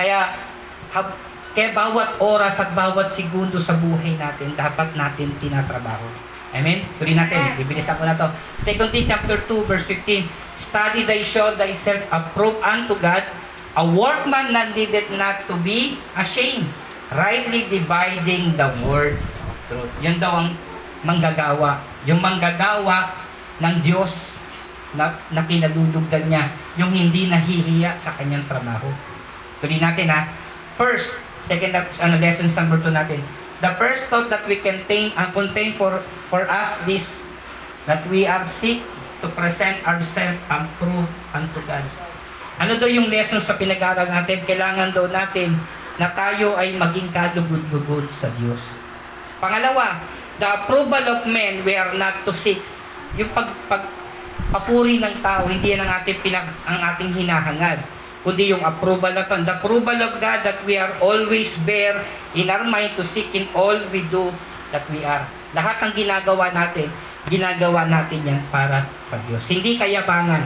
[SPEAKER 1] Kaya, hab- kaya bawat oras at bawat segundo sa buhay natin, dapat natin tinatrabaho. Amen? Tuloy natin. Bibilisan ko na to. 2 Timothy chapter 2, verse 15. Study thy show thyself approved unto God, a workman that needed not to be ashamed, rightly dividing the word of truth. Yan daw ang manggagawa. Yung manggagawa ng Diyos na, na kinalulugdan niya, yung hindi nahihiya sa kanyang trabaho. Tuloy natin ha. First, second ano, lessons number 2 natin. The first thought that we contain uh, contain for for us this that we are sick to present ourselves approved unto God. Ano daw yung lesson sa pinag-aaral natin? Kailangan daw natin na tayo ay maging kalugod-lugod sa Diyos. Pangalawa, the approval of men we are not to seek. Yung pag, pag papuri ng tao, hindi yan ang ating, pinag, ang ating hinahangad. Kundi yung approval of The approval of God that we are always bear in our mind to seek in all we do that we are. Lahat ng ginagawa natin, ginagawa natin yan para sa Diyos. Hindi kayabangan.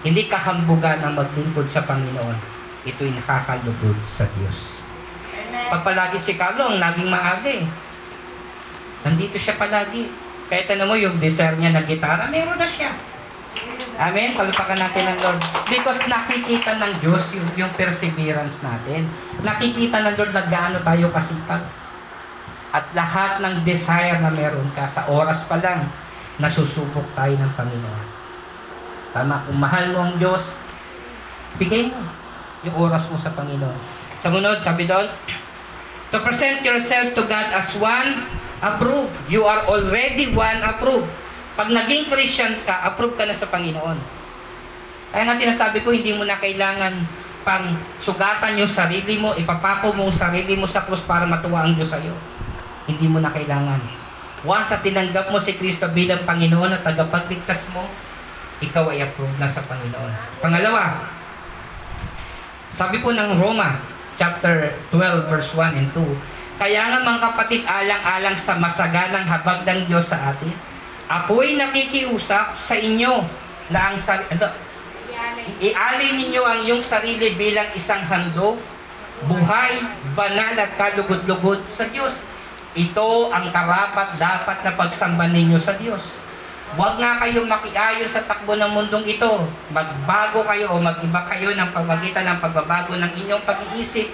[SPEAKER 1] Hindi kahambugan ang maglingkod sa Panginoon. Ito'y nakakalugod sa Diyos. Pag palagi si Carlo, ang naging maaga eh. Nandito siya palagi. Kahit ano mo, yung desire niya ng gitara, meron na siya. Amen. Palpakan natin ng Lord. Because nakikita ng Diyos yung, yung perseverance natin. Nakikita ng Lord na gaano tayo kasipag. At lahat ng desire na meron ka sa oras pa lang, nasusubok tayo ng Panginoon. Tama, kung mahal mo ang Diyos, bigay mo yung oras mo sa Panginoon. Sa munod, sabi doon, to present yourself to God as one approved. You are already one approved. Pag naging Christian ka, approved ka na sa Panginoon. Kaya nga sinasabi ko, hindi mo na kailangan pang sugatan yung sarili mo, ipapako mo ang sarili mo sa krus para matuwa ang Diyos sa'yo. Hindi mo na kailangan. Once at tinanggap mo si Kristo bilang Panginoon at tagapagligtas mo, ikaw ay approved na sa Panginoon. Pangalawa, sabi po ng Roma, chapter 12, verse 1 and 2, Kaya nga mga kapatid, alang-alang sa masaganang habag ng Diyos sa atin, ako'y nakikiusap sa inyo na ang sari- ano, ialin ninyo ang iyong sarili bilang isang handog, buhay, banal at kalugod-lugod sa Diyos. Ito ang karapat dapat na pagsamba ninyo sa Diyos. Huwag nga kayo makiayon sa takbo ng mundong ito. Magbago kayo o mag-iba kayo ng pamagitan ng pagbabago ng inyong pag-iisip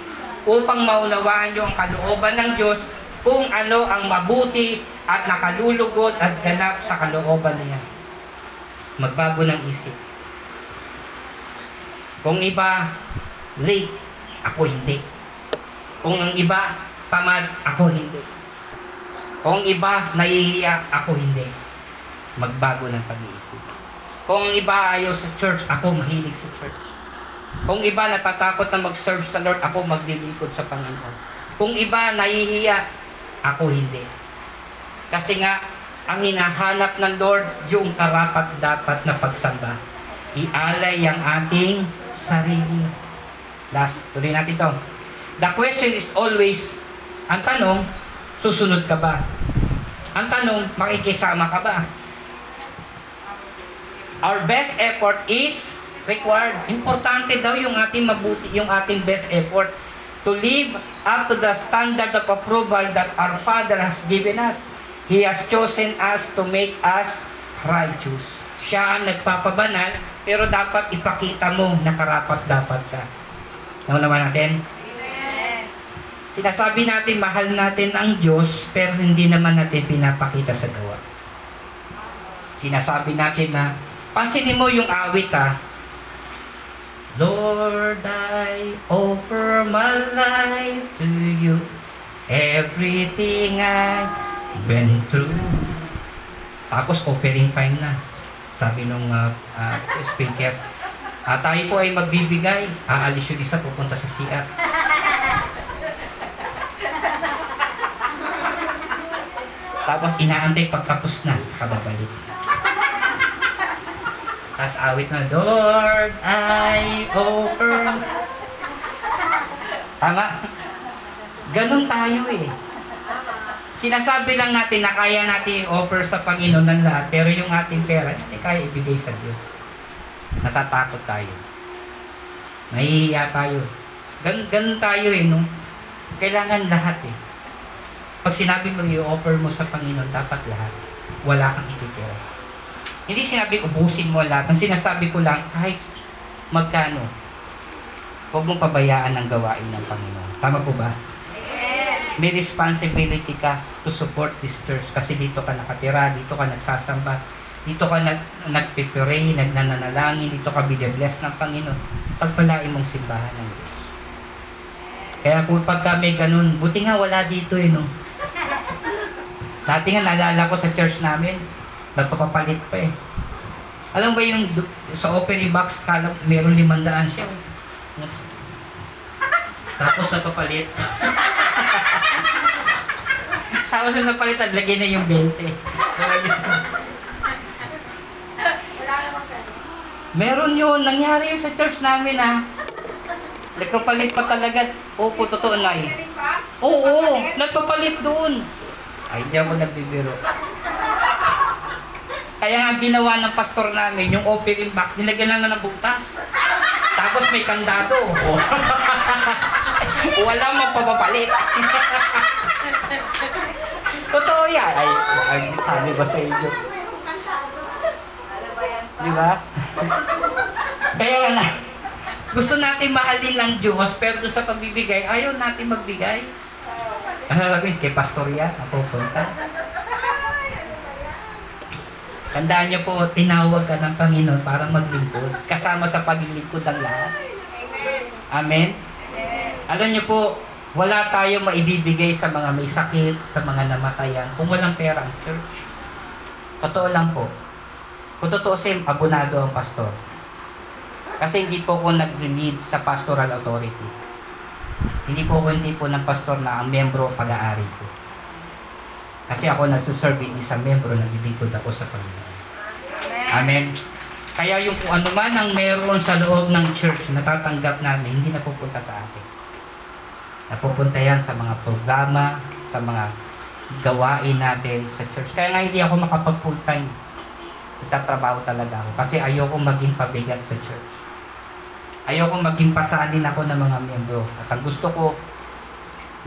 [SPEAKER 1] upang maunawaan nyo ang kalooban ng Diyos kung ano ang mabuti at nakalulugod at ganap sa kalooban niya. Magbago ng isip. Kung iba, late, ako hindi. Kung ang iba, tamad, ako hindi. Kung iba, nahihiya, ako hindi. Magbago ng pag-iisip. Kung iba ayaw sa church, ako mahilig sa church. Kung iba natatakot na mag-serve sa Lord, ako maglilingkod sa Panginoon. Kung iba nahihiya, ako hindi. Kasi nga, ang hinahanap ng Lord, yung karapat dapat na pagsamba. Ialay ang ating sarili. Last, tuloy natin to. The question is always, ang tanong, susunod ka ba? Ang tanong, makikisama ka ba? Our best effort is required. Importante daw yung ating mabuti, yung ating best effort to live up to the standard of approval that our Father has given us. He has chosen us to make us righteous. Siya ang nagpapabanal, pero dapat ipakita mo na karapat dapat ka. Ano naman natin? Sinasabi natin, mahal natin ang Diyos, pero hindi naman natin pinapakita sa gawa. Sinasabi natin na, pansinin mo yung awit ah, Lord, I offer my life to you. Everything I've been through. Tapos offering time na. Sabi nung ah, ah, speaker, ah, tayo po ay magbibigay. Aalis yung isa, pupunta sa CR. Tapos inaantay pagtapos na, kababalik. Tapos awit na, Lord, I offer. Tama? Ganon tayo eh. Sinasabi lang natin na kaya natin i-offer sa Panginoon ng lahat, pero yung ating pera, hindi kaya ibigay sa Diyos. Natatakot tayo. Nahihiya tayo. Gan ganon tayo eh, no? Kailangan lahat eh. Pag sinabi mo i-offer mo sa Panginoon, dapat lahat. Wala kang ititira. Hindi sinabi ubusin mo lahat. Ang sinasabi ko lang, kahit magkano, huwag mong pabayaan ang gawain ng Panginoon. Tama po ba? May responsibility ka to support this church kasi dito ka nakatira, dito ka nagsasamba, dito ka nag, nagpipray, nagnanalangin, dito ka binibless ng Panginoon. Pagpalain mong simbahan ng Diyos. Kaya kung pagka may ganun, buti nga wala dito eh, no? *laughs* Dati nga naalala ko sa church namin, nagpapapalit pa eh. Alam ba yung sa offering box, kala, meron limandaan siya. *laughs* Tapos nagpapalit. *laughs* Tapos nung napalitan, lagyan na yung 20. Kaya Diyos ko. Meron yun, nangyari yun sa church namin ah. Nagpapalit pa talaga. Opo, totoo na eh. Oo, nagpapalit doon. Ay, hindi ako nagbibiro. *laughs* Kaya nga ginawa ng pastor namin, yung offering box, nilagyan lang na ng butas. Tapos may kandado. Oh. *laughs* Wala magpapapalit. Totoo yan. Ay, ay, sabi ko sa inyo. Di ba? *laughs* Kaya nga na, gusto natin mahalin ng Diyos, pero sa pagbibigay, ayaw natin magbigay. Ano sabi, kay pastor yan, ako punta. Tandaan niyo po, tinawag ka ng Panginoon para maglingkod. Kasama sa paglilingkod ang lahat. Amen? Alam niyo po, wala tayong maibibigay sa mga may sakit, sa mga namatayan, kung walang pera ang church. Totoo lang po. Kung totoo sim, abonado ang pastor. Kasi hindi po ako nag-lead sa pastoral authority. Hindi po ako hindi po ng pastor na ang membro pag-aari ko. Kasi ako nagsuserve hindi sa membro, naglilingkod ako sa Panginoon. Amen. Kaya yung kung ano man ang meron sa loob ng church, natatanggap namin, hindi napupunta sa akin. Napupunta yan sa mga programa, sa mga gawain natin sa church. Kaya nga hindi ako makapag full time. Itatrabaho talaga ako. Kasi ayoko maging pabigat sa church. Ayoko maging pasalin ako ng mga miyembro. At ang gusto ko,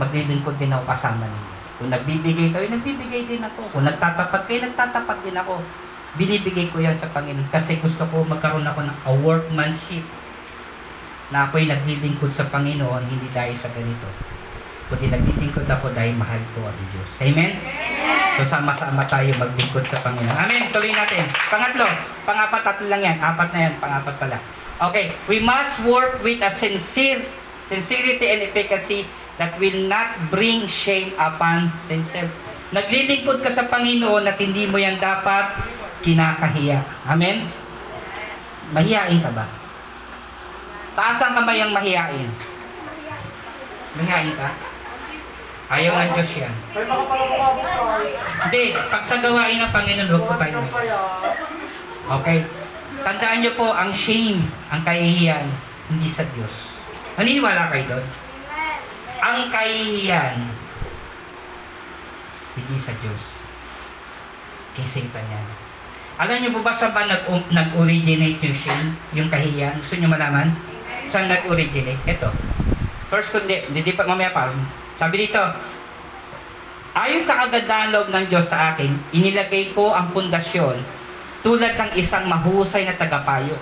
[SPEAKER 1] maglilingkod din ako kasama ninyo. Kung nagbibigay kayo, nagbibigay din ako. Kung nagtatapat kayo, nagtatapat din ako. Binibigay ko yan sa Panginoon kasi gusto ko magkaroon ako ng a workmanship na ako'y naglilingkod sa Panginoon hindi dahil sa ganito. Kundi naglilingkod ako dahil mahal ko ang Diyos. Amen? So sama-sama tayo maglingkod sa Panginoon. Amen. Tuloy natin. Pangatlo. Pangapat, tatlo lang yan. Apat na yan. Pangapat pala. Okay. We must work with a sincere sincerity and efficacy that will not bring shame upon themselves. Naglilingkod ka sa Panginoon at hindi mo yan dapat kinakahiya. Amen? Mahiyain ka ba? Taas ang kamay ang mahiyain. Mahiyain ka? Ayaw ng Diyos yan. Hindi, pag sa gawain ng Panginoon, huwag po tayo. Okay? Tandaan niyo po, ang shame, ang kahihiyan, hindi sa Diyos. Naniniwala kayo doon? Ang kahihiyan, hindi sa Diyos. Kay Satan yan. Alam niyo po ba saan ba nag- nag-originate yung shame, yung kahihiyan? Gusto niyo malaman? Saan nag-originate? Ito. First kundi, hindi pa mamaya pa. Sabi dito, Ayon sa kagandahan loob ng Diyos sa akin, inilagay ko ang pundasyon tulad ng isang mahusay na tagapayo.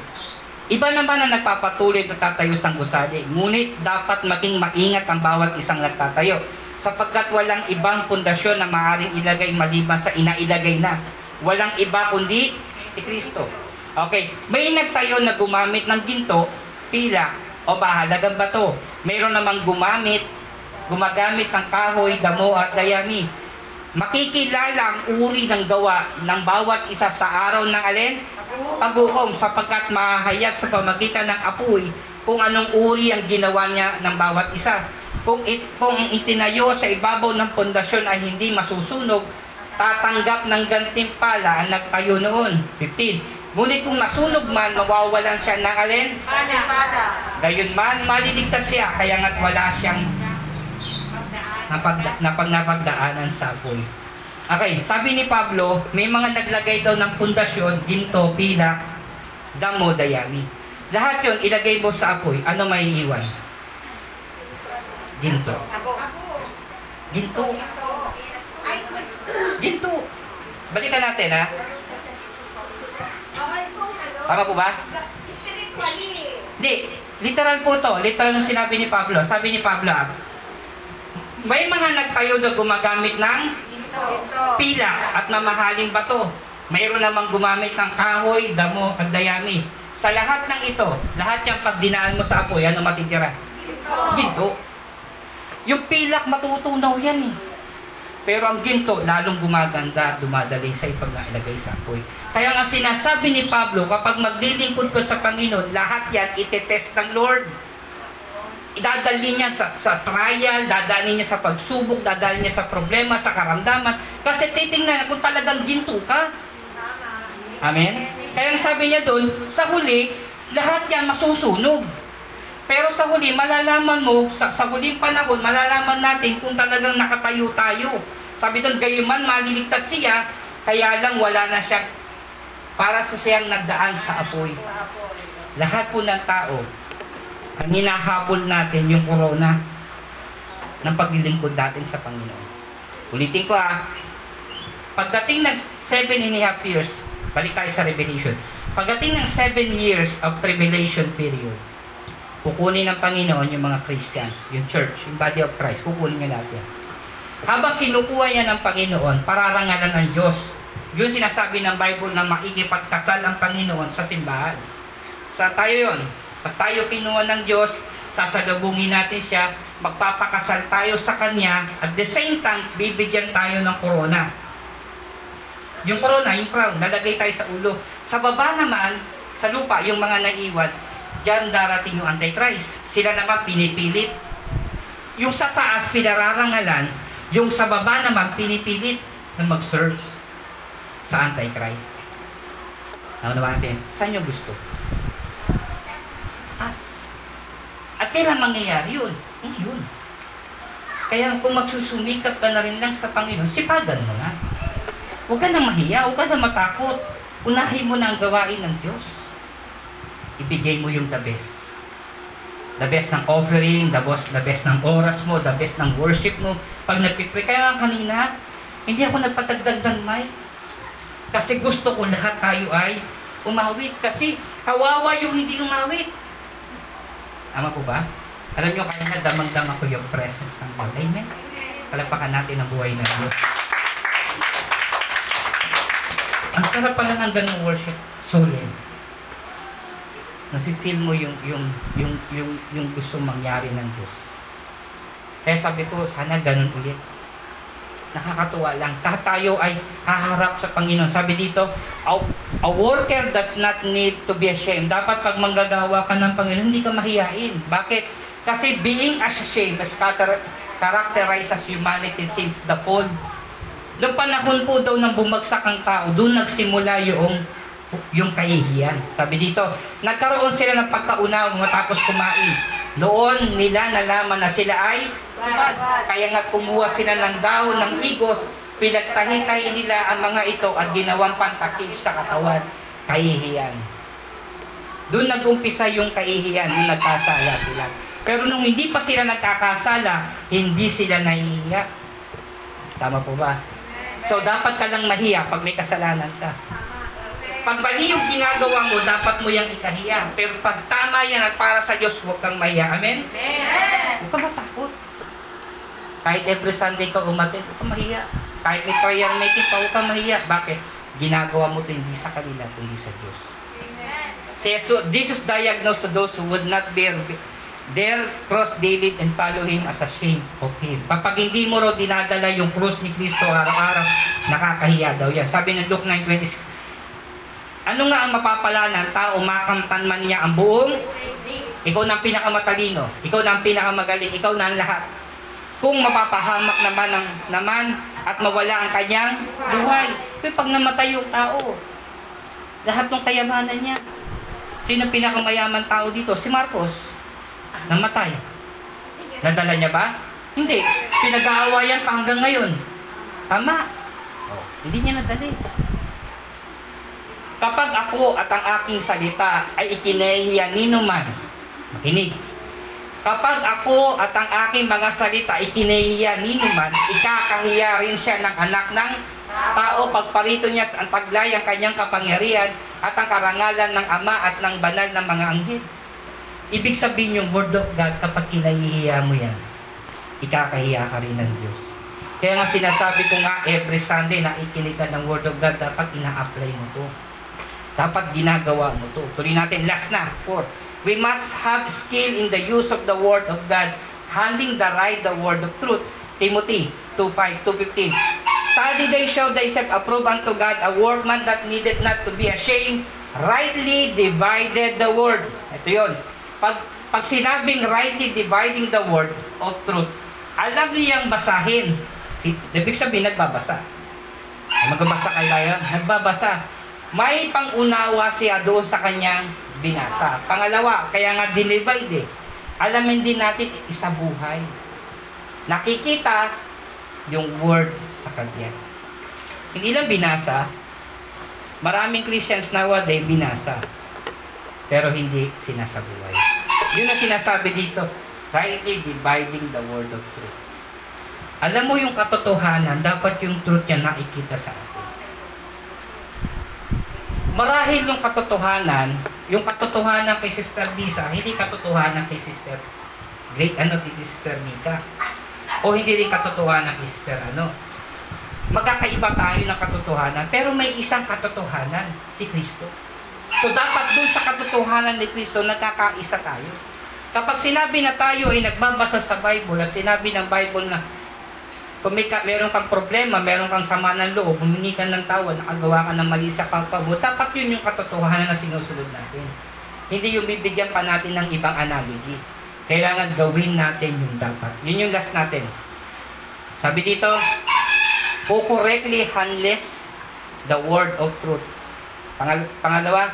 [SPEAKER 1] Iba naman ang nagpapatuloy na tatayo sa gusali, ngunit dapat maging maingat ang bawat isang nagtatayo sapagkat walang ibang pundasyon na maaaring ilagay maliban sa inailagay na. Walang iba kundi si Kristo. Okay, may nagtayo na gumamit ng ginto, pila, o bahalagang bato. Mayroon namang gumamit gumagamit ng kahoy, damo at dayami. Makikilala ang uri ng gawa ng bawat isa sa araw ng alin? Pag-ukom sapagkat mahayag sa pamagitan ng apoy kung anong uri ang ginawa niya ng bawat isa. Kung, it, kung itinayo sa ibabaw ng pundasyon ay hindi masusunog, tatanggap ng gantimpala ang nagtayo noon. 15. Ngunit kung masunog man, mawawalan siya ng alin? Gayon man, maliligtas siya, kaya nga't wala siyang napag, napag napagdaanan sa apoy. Okay, sabi ni Pablo, may mga naglagay daw ng pundasyon, ginto, pila, damo, dayami. Lahat yon ilagay mo sa apoy, ano may iwan? Ginto. Ginto. Ginto. Balikan natin ha. Tama po ba? Hindi, literal po to. Literal ng sinabi ni Pablo. Sabi ni Pablo, may mga nagtayo na gumagamit ng pila at mamahaling bato. Mayroon namang gumamit ng kahoy, damo, at dayami. Sa lahat ng ito, lahat yung pag dinaan mo sa apoy, ano matitira? Ginto. Yung pilak matutunaw yan eh. Pero ang ginto, lalong gumaganda at dumadali sa ipaglalagay sa apoy. Kaya nga sinasabi ni Pablo, kapag maglilingkod ko sa Panginoon, lahat yan itetest ng Lord. Idadali niya sa, sa trial, dadali niya sa pagsubok, dadali niya sa problema, sa karamdaman. Kasi titingnan kung talagang ginto ka. Amen? Kaya sabi niya doon, sa huli, lahat yan masusunog. Pero sa huli, malalaman mo, sa, sa huling panahon, malalaman natin kung talagang nakatayo tayo. Sabi doon, gayon man, maliligtas siya, kaya lang wala na siya para sa siyang nagdaan sa apoy. Lahat po ng tao, hinahabol natin yung corona ng paglilingkod natin sa Panginoon. Ulitin ko ah, pagdating ng seven and a half years, balik tayo sa Revelation, pagdating ng seven years of tribulation period, kukunin ng Panginoon yung mga Christians, yung church, yung body of Christ, kukunin niya lahat yan. Habang kinukuha niya ng Panginoon, pararangalan ng Diyos Yun sinasabi ng Bible na maikipagkasal ang Panginoon sa simbahan. Sa tayo yon. Pag tayo kinuha ng Diyos, sasalubungin natin siya, magpapakasal tayo sa Kanya, at the same time, bibigyan tayo ng corona. Yung corona, yung crown, nalagay tayo sa ulo. Sa baba naman, sa lupa, yung mga naiwan, dyan darating yung Antichrist. Sila naman pinipilit. Yung sa taas, pinararangalan. Yung sa baba naman, pinipilit na mag-serve sa Antichrist. Ano naman natin? Saan nyo gusto? Taas. At kailan mangyayari yun? Yun. Kaya kung magsusumikap ka na rin lang sa Panginoon, sipagan mo na. Huwag ka na mahiya, huwag ka na matakot. Unahin mo na ang gawain ng Diyos. Ibigay mo yung the best. The best ng offering, the best, the best ng oras mo, the best ng worship mo. Pag nagpipray, kaya kanina, hindi ako nagpatagdag ng mic. Kasi gusto ko lahat tayo ay umawit. Kasi kawawa yung hindi umawit. Tama po ba? Alam nyo, kaya na damang-dama ko yung presence ng God. Amen? Palapakan natin ang buhay ng Diyos. Ang sarap pala ng ganung worship. Solemn. Nafe-feel mo yung, yung, yung, yung, yung gusto mangyari ng Diyos. Kaya sabi ko, sana ganun ulit. Nakakatuwa lang. Kahit tayo ay haharap sa Panginoon. Sabi dito, a, a worker does not need to be ashamed. Dapat pag manggagawa ka ng Panginoon, hindi ka mahiyain. Bakit? Kasi being ashamed as character- characterizes humanity since the fall. Noong panahon po daw ng bumagsak ang tao, doon nagsimula yung yung kahihiyan. Sabi dito, nagkaroon sila ng pagkaunawa matapos kumain. Noon nila nalaman na sila ay ubad. Kaya nga kumuha sila ng dahon ng igos, pinagtahi-tahi nila ang mga ito at ginawang pantakip sa katawan. Kahihiyan. Doon nag-umpisa yung kahihiyan, doon nagkasala sila. Pero nung hindi pa sila nagkakasala, hindi sila nahihiya. Tama po ba? So dapat ka lang mahiya pag may kasalanan ka. Pag mali yung ginagawa mo, dapat mo yung ikahiya. Pero pag tama yan at para sa Diyos, huwag kang mahiya. Amen? Huwag ka matakot. Kahit every Sunday ka umatin, huwag kang mahiya. Kahit may prayer meeting pa, huwag kang mahiya. Bakit? Ginagawa mo to hindi sa kanila, kundi sa Diyos. So, so Jesus diagnosed to those who would not bear their cross daily and follow Him as a shame of Him. Kapag hindi mo raw dinadala yung cross ni Kristo araw-araw, nakakahiya daw yan. Sabi ng Luke 9.26, ano nga ang mapapala ng tao, makamtan man niya ang buong ikaw na ang pinakamatalino, ikaw na ang pinakamagaling, ikaw na ang lahat. Kung mapapahamak naman ng, naman at mawala ang kanyang buhay. Pero pag namatay yung tao, lahat ng kayamanan niya. Sino ang pinakamayaman tao dito? Si Marcos. Namatay. Nadala niya ba? Hindi. Pinag-aawayan pa hanggang ngayon. Tama. Oh, hindi niya nadali. Kapag ako at ang aking salita ay ikinehiya ni man, makinig. Kapag ako at ang aking mga salita ay ikinehiya ni man, ikakahiya rin siya ng anak ng tao pagparito niya sa taglay ang kanyang kapangyarihan at ang karangalan ng Ama at ng banal ng mga anghel. Ibig sabihin yung word of God kapag kinahihiya mo yan, ikakahiya ka rin ng Diyos. Kaya nga sinasabi ko nga every Sunday na ikinig ka ng word of God, dapat ina-apply mo to. Dapat ginagawa mo to. Tuloy natin, last na, four. We must have skill in the use of the word of God, handling the right, the word of truth. Timothy 2.5, 2.15 Study they show thyself approved unto God, a workman that needed not to be ashamed, rightly divided the word. Ito yon. Pag, pag sinabing rightly dividing the word of truth, alam niyang basahin. Ibig sabihin, nagbabasa. Magbabasa kay tayo? Nagbabasa. May pangunawa siya doon sa kanyang binasa. Pangalawa, kaya nga dinivide eh. Alamin din natin isa buhay. Nakikita yung word sa kanya. Hindi lang binasa. Maraming Christians nowadays binasa. Pero hindi sinasabuhay. Yun ang sinasabi dito. Rightly dividing the word of truth. Alam mo yung katotohanan, dapat yung truth niya nakikita sa atin. Marahil yung katotohanan, yung katotohanan kay Sister Lisa, hindi katotohanan kay Sister Great ano kay Sister Mika. O hindi rin katotohanan kay Sister ano. magkakaiba tayo ng katotohanan, pero may isang katotohanan, si Kristo. So dapat dun sa katotohanan ni Kristo, nagkakaisa tayo. Kapag sinabi na tayo ay nagbabasa sa Bible at sinabi ng Bible na kung may ka, meron kang problema, meron kang sama ng loob, humingi ka ng tawad, nakagawa ka ng mali sa kapwa mo, dapat yun yung katotohanan na sinusunod natin. Hindi yung bibigyan pa natin ng ibang analogy. Kailangan gawin natin yung dapat. Yun yung last natin. Sabi dito, who correctly handles the word of truth. Pangal pangalawa,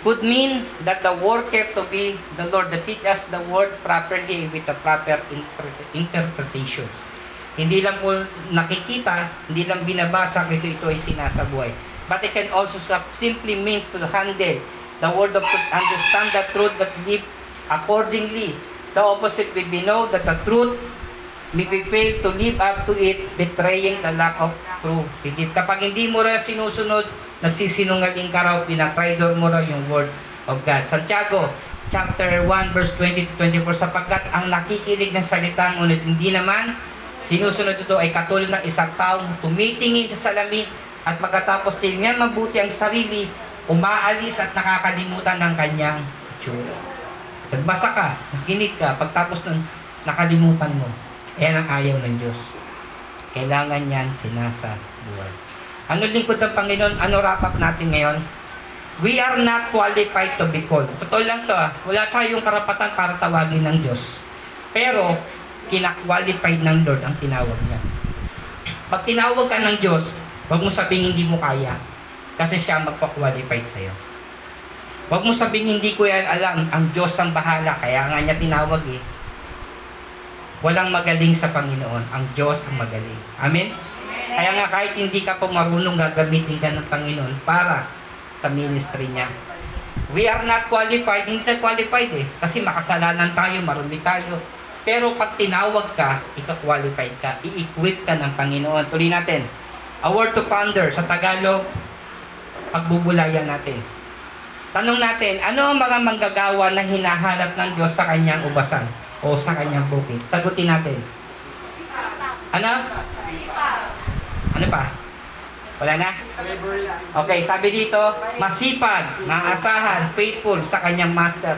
[SPEAKER 1] could mean that the worker to be the Lord that teach the word properly with the proper inter- interpretations. Hindi lang po nakikita, hindi lang binabasa, ito ito ay sinasabuhay. But it can also simply means to handle the word of truth, understand the truth that live accordingly. The opposite will be know that the truth may be fail to live up to it, betraying the lack of true belief. Kapag hindi mo rin sinusunod, nagsisinungaling ka raw, pinatraidor mo raw yung word of God. Santiago, chapter 1, verse 20 to 24, sapagkat ang nakikinig ng salita, ngunit hindi naman, sinusunod ito ay katulad ng isang taong tumitingin sa salamin at pagkatapos tingnan mabuti ang sarili, umaalis at nakakalimutan ng kanyang itsura. Nagbasa ka, nakinig ka, pagtapos nun, nakalimutan mo. Yan ang ayaw ng Diyos. Kailangan yan sinasa buhay. Ano lingkod ng Panginoon? Ano rapat natin ngayon? We are not qualified to be called. Totoo lang to ah. Wala tayong karapatan para tawagin ng Diyos. Pero, kina-qualified ng Lord ang tinawag niya. Pag tinawag ka ng Diyos, huwag mo sabihin hindi mo kaya. Kasi siya ang magpa-qualified sa'yo. Huwag mo sabihin hindi ko yan alam. Ang Diyos ang bahala. Kaya nga niya tinawag eh. Walang magaling sa Panginoon. Ang Diyos ang magaling. Amen? Kaya nga kahit hindi ka pa marunong gagamitin ka ng Panginoon para sa ministry niya. We are not qualified. Hindi tayo qualified eh. Kasi makasalanan tayo, marumi tayo. Pero pag tinawag ka, ika-qualified ka. I-equip ka ng Panginoon. Tuloy natin. A word to ponder sa Tagalog, pagbubulayan natin. Tanong natin, ano ang mga manggagawa na hinahanap ng Diyos sa kanyang ubasan o sa kanyang bukid? Sagutin natin. Ano? Ano pa? Wala na? Okay, sabi dito, masipag, maasahan, faithful sa kanyang master.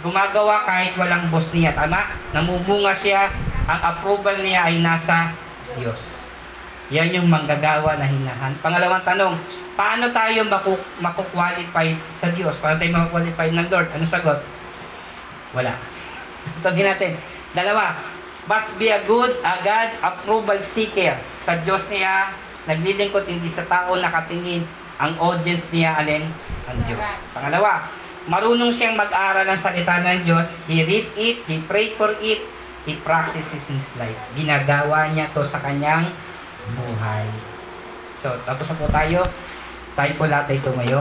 [SPEAKER 1] Gumagawa kahit walang boss niya, tama? Namumunga siya, ang approval niya ay nasa Diyos. Yan yung manggagawa na hinahan. Pangalawang tanong, paano tayo maku makukwalify sa Diyos? Paano tayo makukwalify ng Lord? Ano sagot? Wala. *laughs* Sabihin natin. Dalawa, must be a good, a God approval seeker. Sa Diyos niya, naglilingkod hindi sa tao nakatingin. Ang audience niya, alin? Ang Diyos. Pangalawa, marunong siyang mag-aral ng salita ng Diyos. He read it, he pray for it, he practices his life. Ginagawa niya to sa kanyang buhay. So, tapos na po tayo. Tayo po lahat ay tumayo.